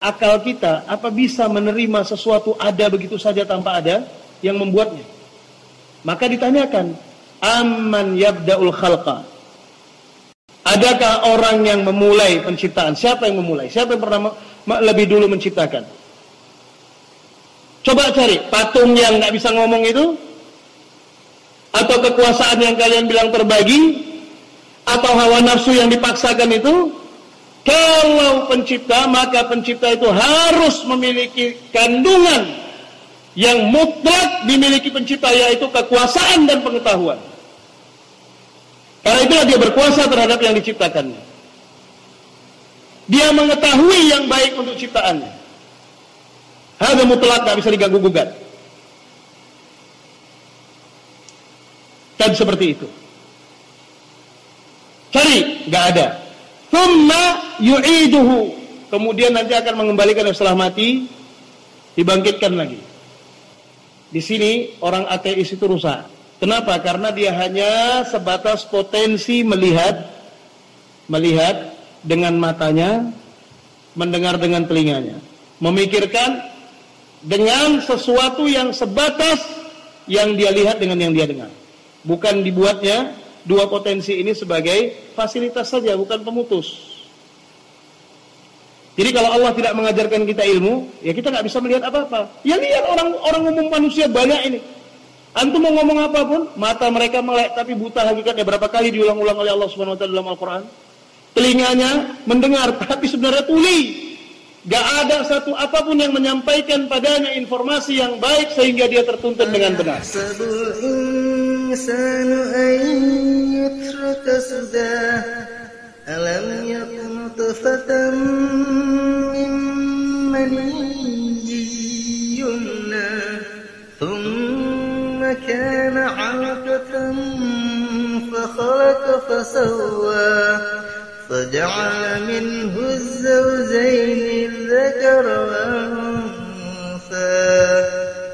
Akal kita apa bisa menerima sesuatu ada begitu saja tanpa ada yang membuatnya? Maka ditanyakan aman yabda'ul khalqa? Adakah orang yang memulai penciptaan? Siapa yang memulai? Siapa yang pernah lebih dulu menciptakan? Coba cari patung yang nggak bisa ngomong itu? Atau kekuasaan yang kalian bilang terbagi? Atau hawa nafsu yang dipaksakan itu kalau pencipta, maka pencipta itu harus memiliki kandungan yang mutlak dimiliki pencipta yaitu kekuasaan dan pengetahuan. Karena itulah dia berkuasa terhadap yang diciptakannya. Dia mengetahui yang baik untuk ciptaannya. Hal mutlak tak bisa diganggu gugat. Dan seperti itu. Cari, nggak ada. Thumma yu'iduhu. Kemudian nanti akan mengembalikan setelah mati, dibangkitkan lagi. Di sini orang ateis itu rusak. Kenapa? Karena dia hanya sebatas potensi melihat, melihat dengan matanya, mendengar dengan telinganya, memikirkan dengan sesuatu yang sebatas yang dia lihat dengan yang dia dengar. Bukan dibuatnya dua potensi ini sebagai fasilitas saja, bukan pemutus. Jadi kalau Allah tidak mengajarkan kita ilmu, ya kita nggak bisa melihat apa-apa. Ya lihat orang orang umum manusia banyak ini. Antum mau ngomong apa pun, mata mereka melek tapi buta hakikatnya berapa kali diulang-ulang oleh Allah Subhanahu wa taala dalam Al-Qur'an. Telinganya mendengar tapi sebenarnya tuli. Gak ada satu apa pun yang menyampaikan padanya informasi yang baik sehingga dia tertuntun dengan benar. Alam أن يترك سدى ألم يكن طفة من مني يمنى ثم كان علقة فخلق فسوى فجعل منه الزوجين الذكر والأنثى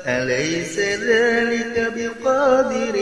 أليس ذلك بقادر